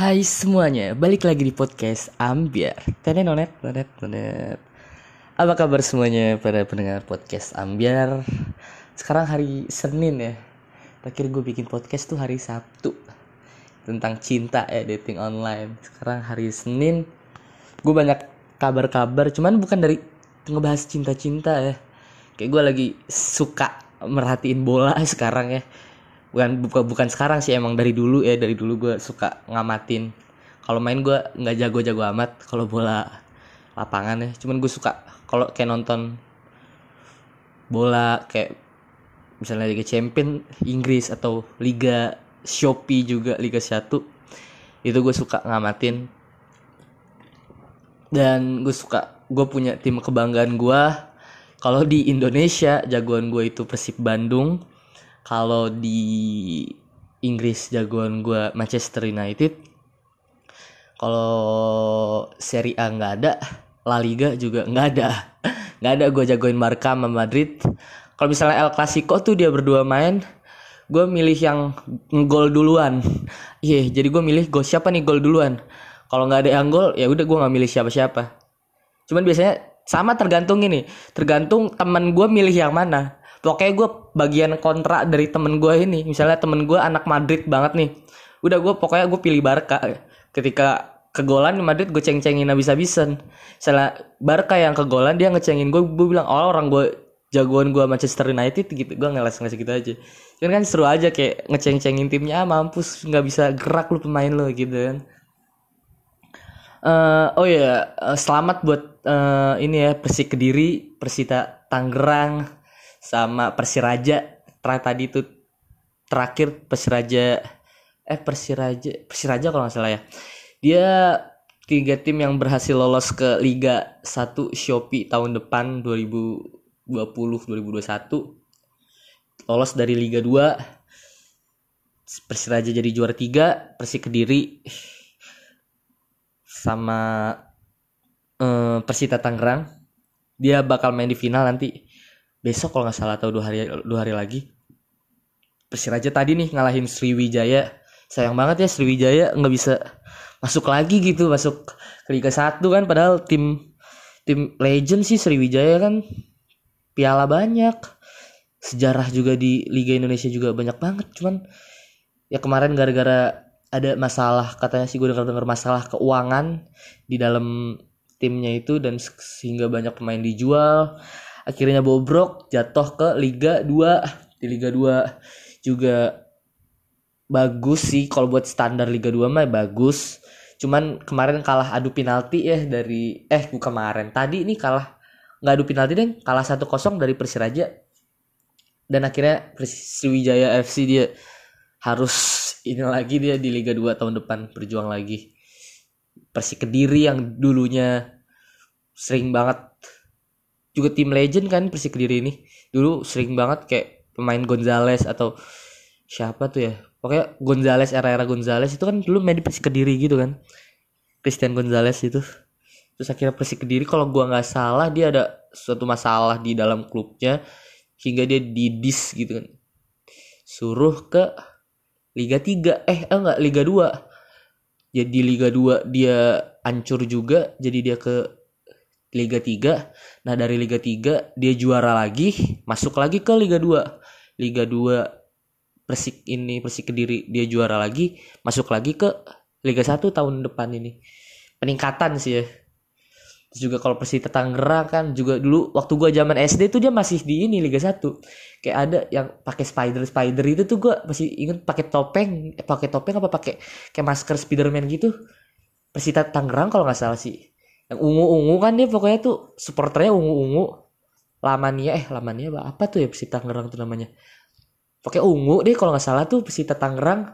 Hai semuanya, balik lagi di podcast Ambiar. Tenenonet, nonet, nonet. Apa kabar semuanya pada pendengar podcast Ambiar? Sekarang hari Senin ya. Terakhir gue bikin podcast tuh hari Sabtu tentang cinta ya dating online. Sekarang hari Senin, gue banyak kabar-kabar, cuman bukan dari ngebahas cinta-cinta ya. Kayak gue lagi suka merhatiin bola sekarang ya bukan bukan bukan sekarang sih emang dari dulu ya dari dulu gue suka ngamatin. Kalau main gue nggak jago-jago amat kalau bola lapangan ya. Cuman gue suka kalau kayak nonton bola kayak misalnya Liga Champion Inggris atau Liga Shopee juga Liga 1 itu gue suka ngamatin. Dan gue suka gue punya tim kebanggaan gue kalau di Indonesia jagoan gue itu Persib Bandung kalau di Inggris jagoan gue Manchester United kalau Serie A nggak ada La Liga juga nggak ada. Nggak ada gue jagoin Barca sama Madrid. Kalau misalnya El Clasico tuh dia berdua main gue milih yang gol duluan. Iya yeah, jadi gue milih gol siapa nih gol duluan? Kalau nggak ada yang gol ya udah gue nggak milih siapa-siapa. Cuman biasanya sama tergantung ini tergantung teman gue milih yang mana pokoknya gue bagian kontra dari temen gue ini. Misalnya temen gue anak Madrid banget nih. Udah gue pokoknya gue pilih Barca. Ketika kegolan di Madrid gue ceng-cengin habis-habisan. Misalnya Barca yang kegolan dia ngecengin gue gue bilang oh orang gue jagoan gue Manchester United gitu. Gue ngeles-ngeles gitu aja. Cuman kan seru aja kayak ngeceng-cengin timnya ah, mampus nggak bisa gerak lu pemain lo gitu kan. Uh, oh ya yeah. selamat buat uh, ini ya Persik Kediri Persita Tangerang sama Persiraja. Terakhir tadi itu terakhir Persiraja eh Persiraja Persiraja kalau nggak salah ya. Dia tiga tim yang berhasil lolos ke Liga 1 Shopee tahun depan 2020 2021 lolos dari Liga 2 Persiraja jadi juara 3 Persik Kediri. Sama eh, Persita Tangerang. Dia bakal main di final nanti besok kalau nggak salah atau dua hari dua hari lagi. Persiraja tadi nih ngalahin Sriwijaya. Sayang banget ya Sriwijaya nggak bisa masuk lagi gitu masuk ke Liga 1 kan. Padahal tim tim legend sih Sriwijaya kan. Piala banyak. Sejarah juga di Liga Indonesia juga banyak banget. Cuman ya kemarin gara-gara ada masalah katanya sih gue dengar dengar masalah keuangan di dalam timnya itu. Dan sehingga banyak pemain dijual akhirnya bobrok jatuh ke Liga 2 di Liga 2 juga bagus sih. Kalau buat standar Liga 2 mah bagus. Cuman kemarin kalah adu penalti ya dari eh bukan kemarin. Tadi ini kalah nggak adu penalti deh. Kalah satu kosong dari Persiraja. Dan akhirnya Sriwijaya FC dia harus ini lagi dia di Liga 2 tahun depan berjuang lagi. Persik Kediri yang dulunya sering banget juga tim legend kan Persik Kediri ini. Dulu sering banget kayak pemain Gonzales atau siapa tuh ya. Pokoknya Gonzales era-era Gonzales itu kan dulu main di Persik Kediri gitu kan. Christian Gonzales itu. Terus akhirnya Persik Kediri kalau gua nggak salah dia ada suatu masalah di dalam klubnya hingga dia didis gitu kan. Suruh ke Liga 3 eh enggak Liga 2 jadi Liga 2 dia hancur juga jadi dia ke Liga 3. Nah, dari Liga 3 dia juara lagi, masuk lagi ke Liga 2. Liga 2 Persik ini Persik Kediri dia juara lagi, masuk lagi ke Liga 1 tahun depan ini. Peningkatan sih ya. Terus juga kalau Persita Tangerang kan juga dulu waktu gua zaman SD tuh dia masih di ini Liga 1. Kayak ada yang pakai spider spider itu tuh gua masih inget pakai topeng, eh, pakai topeng apa pakai kayak masker Spiderman gitu. Persita Tangerang kalau nggak salah sih yang ungu-ungu kan dia pokoknya tuh supporternya ungu-ungu. Lamania eh Lamania apa tuh ya Persita Tangerang tuh namanya. Pokoknya ungu deh kalau nggak salah tuh Persita Tangerang.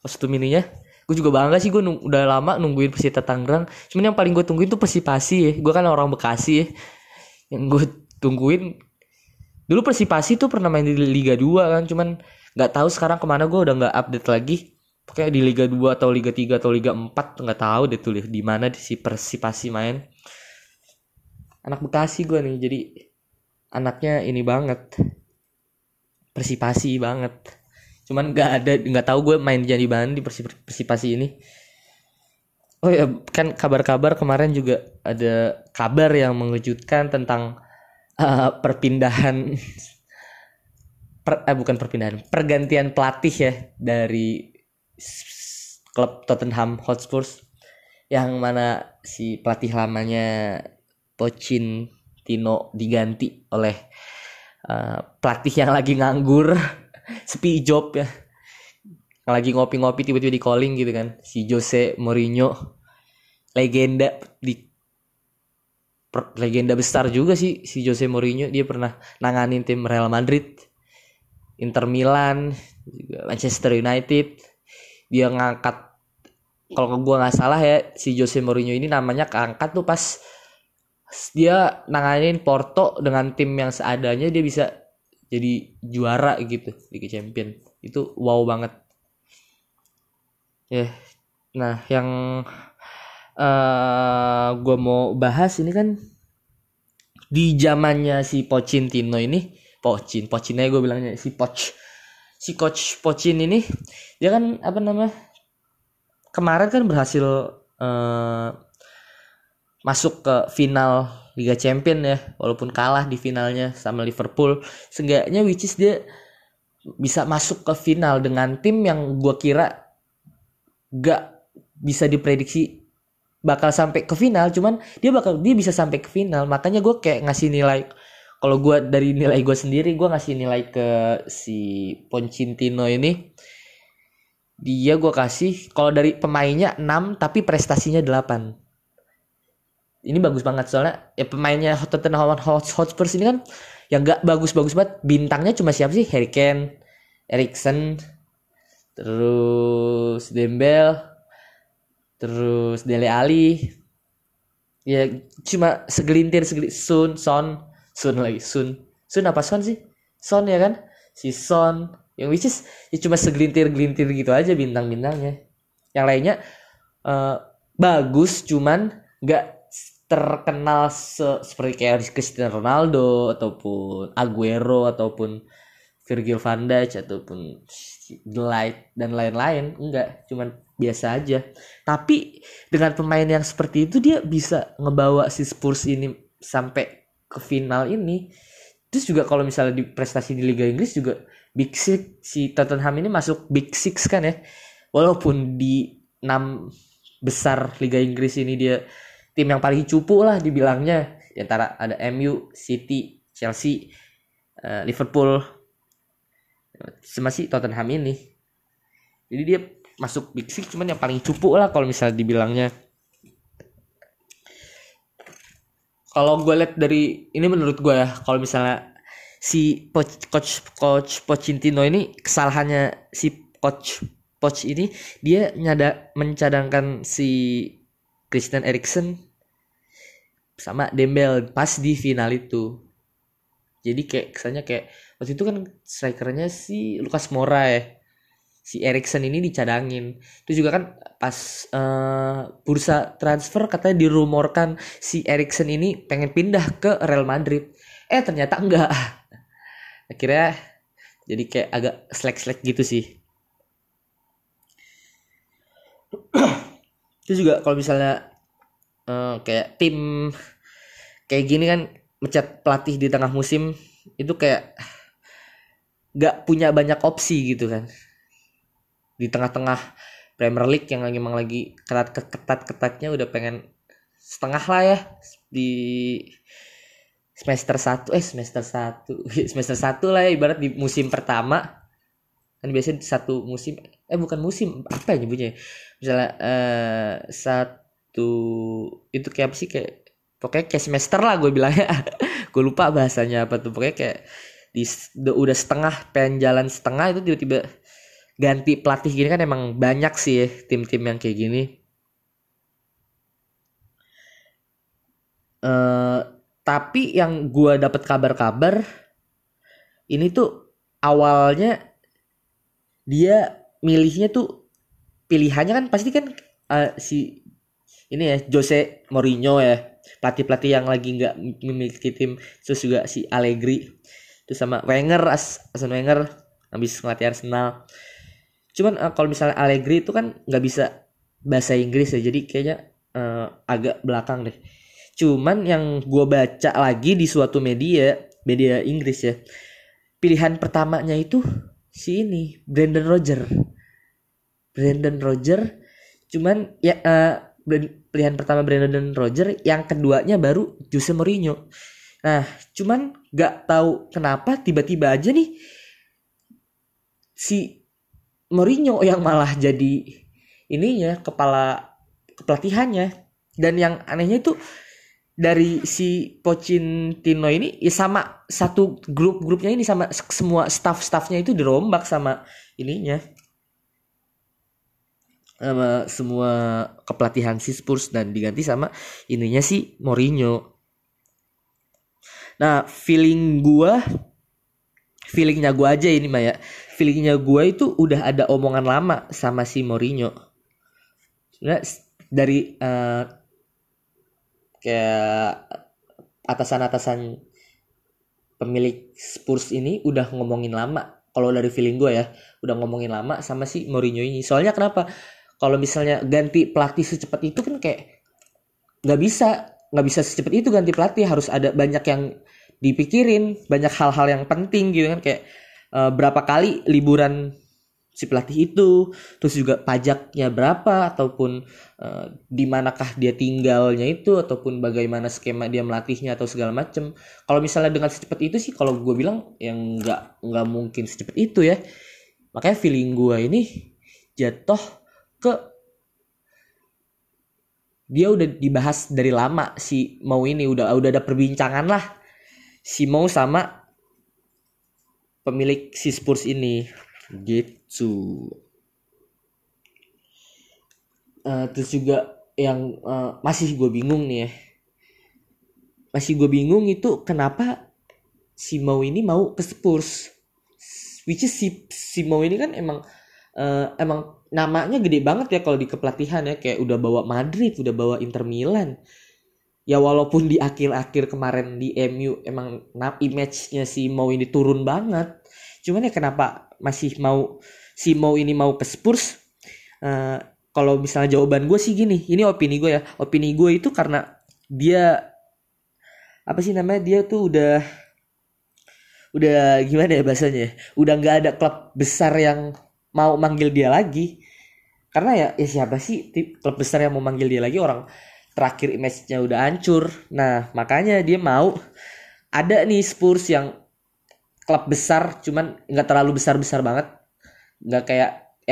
Kostum ininya gue juga bangga sih gue udah lama nungguin Persita Tangerang. Cuman yang paling gue tungguin tuh Persipasi ya. Gue kan orang Bekasi ya. Yang gue tungguin dulu Persipasi tuh pernah main di Liga 2 kan. Cuman nggak tahu sekarang ke mana gue udah nggak update lagi pokoknya di Liga 2 atau Liga 3 atau Liga 4 nggak tahu deh tuh di mana si Persipasi main. Anak Bekasi gue nih jadi anaknya ini banget. Persipasi banget. Cuman nggak ada nggak tahu gue main di mana di Persipasi ini. Oh ya, kan kabar-kabar kemarin juga ada kabar yang mengejutkan tentang uh, perpindahan per, eh, bukan perpindahan, pergantian pelatih ya dari klub Tottenham Hotspur yang mana si pelatih lamanya Pochettino diganti oleh uh, pelatih yang lagi nganggur sepi job ya. Lagi ngopi-ngopi tiba-tiba di calling gitu kan. Si Jose Mourinho legenda di legenda besar juga sih si Jose Mourinho. Dia pernah nanganin tim Real Madrid Inter Milan juga Manchester United dia ngangkat. Kalau gue nggak salah ya si Jose Mourinho ini namanya keangkat tuh pas dia nanganin Porto dengan tim yang seadanya dia bisa jadi juara gitu Liga Champion. Itu wow banget. Ya yeah. nah yang uh, eh, gue mau bahas ini kan di zamannya si Pochettino ini Pochin Pochinnya gue bilangnya si Poch si coach Pochin ini dia kan apa nama kemarin kan berhasil uh, masuk ke final Liga Champion ya walaupun kalah di finalnya sama Liverpool. Seenggaknya which is dia bisa masuk ke final dengan tim yang gue kira gak bisa diprediksi bakal sampai ke final cuman dia bakal dia bisa sampai ke final. Makanya gue kayak ngasih nilai kalau gue dari nilai gue sendiri gue ngasih nilai ke si Poncintino ini. Dia gue kasih kalau dari pemainnya 6 tapi prestasinya 8 ini bagus banget soalnya ya pemainnya Tottenham Hotspur ini kan yang gak bagus-bagus banget. Bintangnya cuma siapa sih? Harry Kane Erikson terus Dembel terus Dele Ali ya cuma segelintir segelintir Sun Son Sun lagi. Sun. Sun apa Son sih? Son ya kan? Si Son yang which is ya cuma segelintir gelintir gitu aja bintang-bintangnya. Yang lainnya uh, bagus cuman nggak terkenal se seperti kayak Cristiano Ronaldo ataupun Aguero ataupun Virgil van Dijk ataupun The Light dan lain-lain. Enggak cuman biasa aja. Tapi dengan pemain yang seperti itu dia bisa ngebawa si Spurs ini sampai ke final ini. Terus juga kalau misalnya di prestasi di Liga Inggris juga Big Six si Tottenham ini masuk Big Six kan ya. Walaupun di enam besar Liga Inggris ini dia tim yang paling cupu lah dibilangnya. Di antara ada MU, City, Chelsea, uh, Liverpool, masih Tottenham ini. Jadi dia masuk Big Six cuman yang paling cupu lah kalau misalnya dibilangnya kalau gue lihat dari ini menurut gue ya kalau misalnya si coach coach coach Pochettino ini kesalahannya si coach coach ini dia nyada mencadangkan si Christian Eriksen sama Dembel pas di final itu. Jadi kayak kesannya kayak waktu itu kan strikernya si Lukas Moura ya si Erikson ini dicadangin. Itu juga kan pas uh, bursa transfer katanya dirumorkan si Erikson ini pengen pindah ke Real Madrid. Eh ternyata enggak. Akhirnya jadi kayak agak slack-slack gitu sih. Itu juga kalau misalnya uh, kayak tim kayak gini kan mecat pelatih di tengah musim itu kayak gak punya banyak opsi gitu kan di tengah-tengah Premier League yang lagi emang lagi ketat ketat ketatnya udah pengen setengah lah ya di semester satu eh semester satu semester satu lah ya ibarat di musim pertama. Kan biasanya satu musim eh bukan musim apa ya nyebutnya? Misalnya eh, satu itu kayak apa sih kayak pokoknya kayak semester lah gue bilangnya gue lupa bahasanya apa tuh pokoknya kayak di udah setengah pengen jalan setengah itu tiba-tiba ganti pelatih gini kan emang banyak sih ya, tim-tim yang kayak gini. Uh, tapi yang gue dapat kabar-kabar ini tuh awalnya dia milihnya tuh pilihannya kan pasti kan uh, si ini ya Jose Mourinho ya pelatih-pelatih yang lagi nggak memiliki tim terus juga si Allegri terus sama Wenger As Arsene Wenger habis ngelatih Arsenal cuman uh, kalau misalnya Allegri itu kan nggak bisa bahasa Inggris ya jadi kayaknya uh, agak belakang deh. Cuman yang gue baca lagi di suatu media media Inggris ya pilihan pertamanya itu si ini Brandon Roger Brandon Roger cuman ya uh, pilihan pertama Brandon Roger yang keduanya baru Jose Mourinho. Nah cuman gak tahu kenapa tiba-tiba aja nih si Mourinho yang malah jadi ininya kepala kepelatihannya dan yang anehnya itu dari si Pochettino ini ya sama satu grup-grupnya ini sama semua staff-staffnya itu dirombak sama ininya sama semua kepelatihan si Spurs dan diganti sama ininya si Mourinho. Nah, feeling gua feelingnya gua aja ini Maya. Feelingnya gua itu udah ada omongan lama sama si Mourinho. Sebenarnya dari uh, kayak atasan-atasan pemilik Spurs ini udah ngomongin lama. Kalau dari feeling gue ya udah ngomongin lama sama si Mourinho ini. Soalnya kenapa? Kalau misalnya ganti pelatih secepat itu kan kayak nggak bisa. Nggak bisa secepat itu ganti pelatih. Harus ada banyak yang dipikirin banyak hal-hal yang penting gitu kan kayak uh, berapa kali liburan si pelatih itu terus juga pajaknya berapa ataupun uh, di manakah dia tinggalnya itu ataupun bagaimana skema dia melatihnya atau segala macem. Kalau misalnya dengan secepat itu sih kalau gue bilang yang nggak nggak mungkin secepat itu ya. Makanya feeling gue ini jatuh ke dia udah dibahas dari lama si mau ini udah udah ada perbincangan lah si mau sama pemilik si Spurs ini. Gitu. Uh, terus juga yang uh, masih gue bingung nih ya. Masih gue bingung itu kenapa si Mau ini mau ke Spurs. Which is si si Mau ini kan emang uh, emang namanya gede banget ya kalau di kepelatihan ya. Kayak udah bawa Madrid udah bawa Inter Milan ya walaupun di akhir-akhir kemarin di MU emang image-nya si Mau ini turun banget. Cuman ya kenapa masih mau si mau ini mau ke Spurs? Uh, kalau misalnya jawaban gue sih gini ini opini gue ya. Opini gue itu karena dia apa sih namanya dia tuh udah udah gimana ya bahasanya udah nggak ada klub besar yang mau manggil dia lagi. Karena ya ya siapa sih klub besar yang mau manggil dia lagi? Orang terakhir image-nya udah hancur. Nah makanya dia mau ada nih Spurs yang klub besar cuman nggak terlalu besar besar banget. Nggak kayak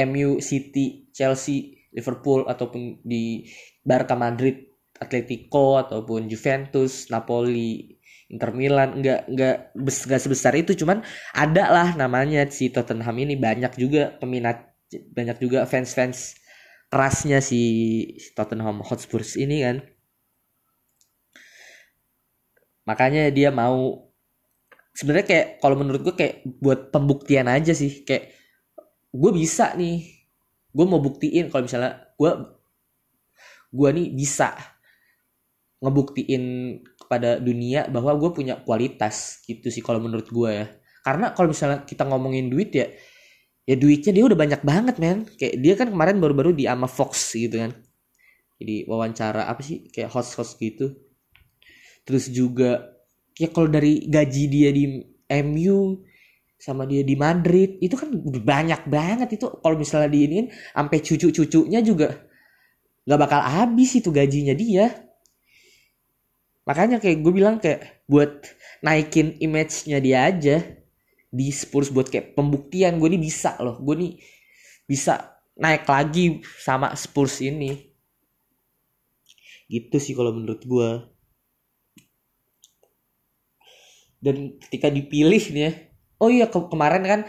MU City Chelsea Liverpool ataupun di Barca Madrid Atletico ataupun Juventus Napoli Inter Milan. Nggak nggak nggak sebesar itu cuman ada lah namanya si Tottenham ini. Banyak juga peminat banyak juga fans-fans kerasnya si Tottenham Hotspur ini kan. Makanya dia mau sebenarnya kayak kalau menurut gue kayak buat pembuktian aja sih. Kayak gue bisa nih. Gue mau buktiin kalau misalnya gue gue nih bisa ngebuktiin kepada dunia bahwa gue punya kualitas gitu sih kalau menurut gue ya. Karena kalau misalnya kita ngomongin duit ya ya duitnya dia udah banyak banget men. Kayak dia kan kemarin baru-baru di ama Fox gitu kan. Jadi wawancara apa sih? Kayak host-host gitu. Terus juga ya kalau dari gaji dia di MU sama dia di Madrid itu kan banyak banget itu. Kalau misalnya di ini sampai cucu-cucunya juga nggak bakal habis itu gajinya dia. Makanya kayak gue bilang kayak buat naikin image-nya dia aja di Spurs buat kayak pembuktian. Gue nih bisa loh. Gue nih bisa naik lagi sama Spurs ini. Gitu sih kalau menurut gue dan ketika dipilih nih ya oh iya ke kemarin kan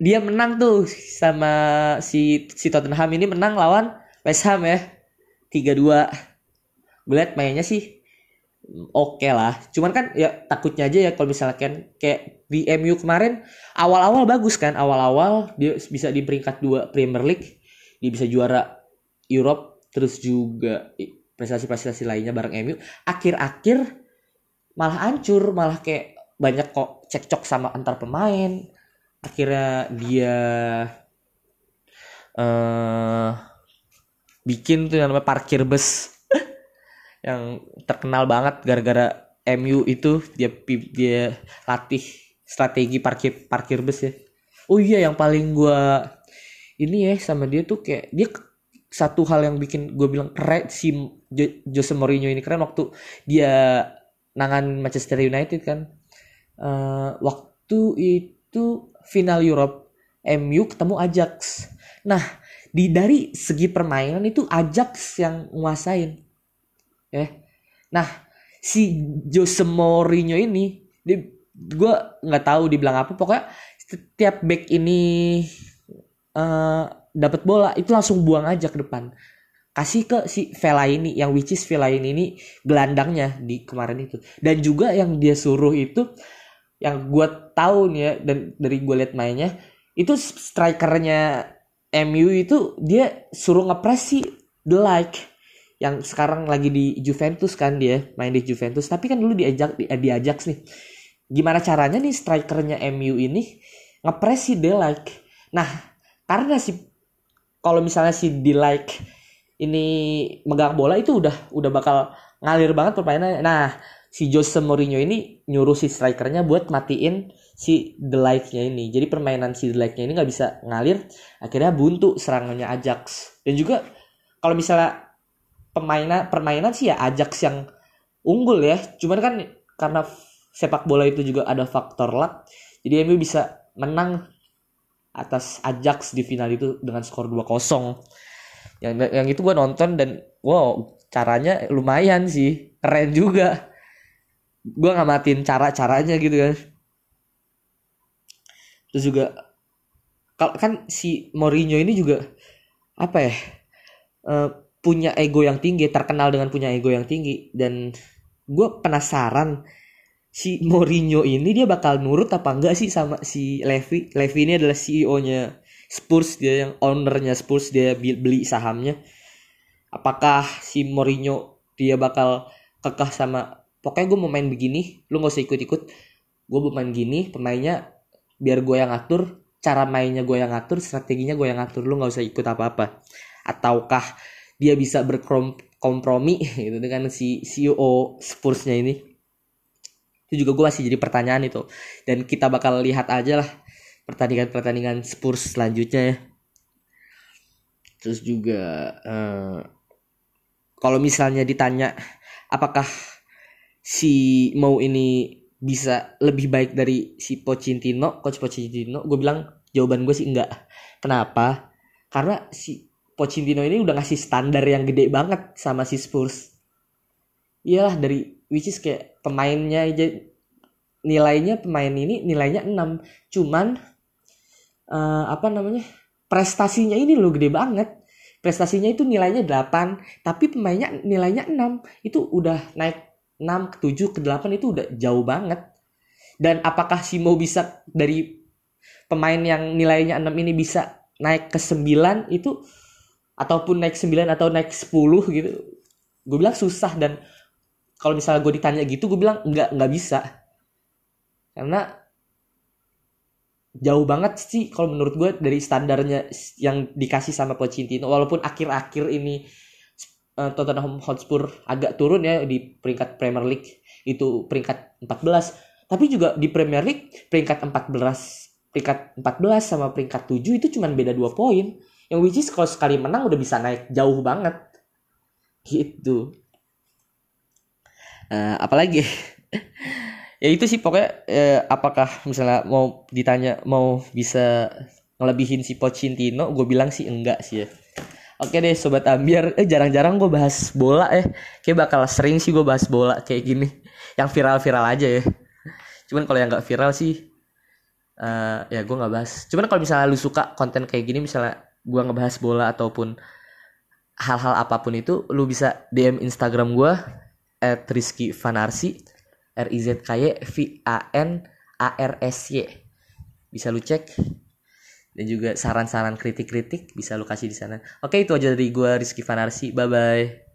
dia menang tuh sama si si Tottenham ini menang lawan West Ham ya 3-2 gue mainnya sih oke okay lah. Cuman kan ya takutnya aja ya kalau misalnya kan kayak di MU kemarin awal-awal bagus kan. Awal-awal dia bisa di peringkat 2 Premier League dia bisa juara Europe terus juga prestasi-prestasi lainnya bareng MU akhir-akhir malah hancur malah kayak banyak kok cekcok sama antar pemain. Akhirnya dia uh, bikin tuh yang namanya parkir bus yang terkenal banget gara-gara MU itu dia dia latih strategi parkir parkir bus ya. Oh iya yang paling gua ini ya sama dia tuh kayak dia satu hal yang bikin gue bilang keren si Jose Mourinho ini keren waktu dia nangan Manchester United kan. Uh, waktu itu final Europe MU ketemu Ajax. Nah di dari segi permainan itu Ajax yang nguasain ya nah si Jose Mourinho ini dia gue nggak tahu dibilang apa pokoknya setiap back ini uh, dapat bola itu langsung buang aja ke depan. Kasih ke si Vela ini yang which is Vela ini gelandangnya di kemarin itu. Dan juga yang dia suruh itu yang gue tahu nih ya dan dari gue liat mainnya itu strikernya MU itu dia suruh ngepres si The Like yang sekarang lagi di Juventus kan dia main di Juventus. Tapi kan dulu diajak di, di Ajax nih gimana caranya nih strikernya MU ini ngepres si Like. Nah karena si kalau misalnya si like ini megang bola itu udah udah bakal ngalir banget permainannya. Nah si Jose Mourinho ini nyuruh si strikernya buat matiin si The Like-nya ini. Jadi permainan si The Like-nya ini nggak bisa ngalir, akhirnya buntu serangannya Ajax. Dan juga kalau misalnya pemainan permainan sih ya Ajax yang unggul ya. Cuman kan karena sepak bola itu juga ada faktor luck. Jadi MU bisa menang atas Ajax di final itu dengan skor 2-0. Yang yang itu gue nonton dan wow, caranya lumayan sih. Keren juga. Gue ngamatin cara-caranya gitu kan. Terus juga kalau kan si Mourinho ini juga apa ya? Uh, punya ego yang tinggi, terkenal dengan punya ego yang tinggi dan gue penasaran si Mourinho ini dia bakal nurut apa enggak sih sama si Levy? Levy ini adalah CEO-nya Spurs dia yang ownernya Spurs dia beli sahamnya. Apakah si Mourinho dia bakal kekeh sama pokoknya gue mau main begini, lu gak usah ikut-ikut. Gue mau main gini, pemainnya biar gue yang ngatur, cara mainnya gue yang ngatur, strateginya gue yang ngatur, lu gak usah ikut apa-apa. Ataukah dia bisa berkompromi gitu dengan si CEO Spursnya ini? itu juga gue masih jadi pertanyaan itu. Dan kita bakal lihat aja lah pertandingan-pertandingan Spurs selanjutnya ya. Terus juga uh, kalau misalnya ditanya apakah si mau ini bisa lebih baik dari si Pochettino coach Pochettino? Gue bilang jawaban gue sih enggak. Kenapa? Karena si Pochettino ini udah ngasih standar yang gede banget sama si Spurs. Iyalah dari which is kayak pemainnya aja nilainya pemain ini nilainya 6 cuman uh, apa namanya prestasinya ini loh gede banget. Prestasinya itu nilainya 8 tapi pemainnya nilainya 6 itu udah naik 6 ke 7 ke 8 itu udah jauh banget. Dan apakah si mau bisa dari pemain yang nilainya 6 ini bisa naik ke 9 itu ataupun naik 9 atau naik 10 gitu gue bilang susah dan kalau misalnya gue ditanya gitu gue bilang nggak nggak bisa. Karena jauh banget sih kalau menurut gue dari standarnya yang dikasih sama Pochettino walaupun akhir-akhir ini uh, Tottenham Hotspur agak turun ya di peringkat Premier League itu peringkat 14 tapi juga di Premier League peringkat 14 peringkat 14 sama peringkat 7 itu cuma beda 2 poin yang which is kalau sekali menang udah bisa naik jauh banget. Gitu. Uh, apalagi? Ya itu sih pokoknya eh, apakah misalnya mau ditanya mau bisa ngelebihin si Pochettino? Gue bilang sih enggak sih ya. Oke deh sobat ambiar eh jarang-jarang gue bahas bola eh kayak bakal sering sih gue bahas bola kayak gini. Yang viral-viral aja ya. Cuman kalau yang nggak viral sih uh, ya gue nggak bahas. Cuman kalau misalnya lu suka konten kayak gini misalnya gue ngebahas bola ataupun hal-hal apa pun itu lu bisa DM Instagram gue at Rizky Fanarsi R I Z K Y V A N A R S Y. Bisa lu cek. Dan juga saran-saran kritik-kritik bisa lu kasih di sana. Oke itu aja dari gue Rizky Fanarsi. Bye bye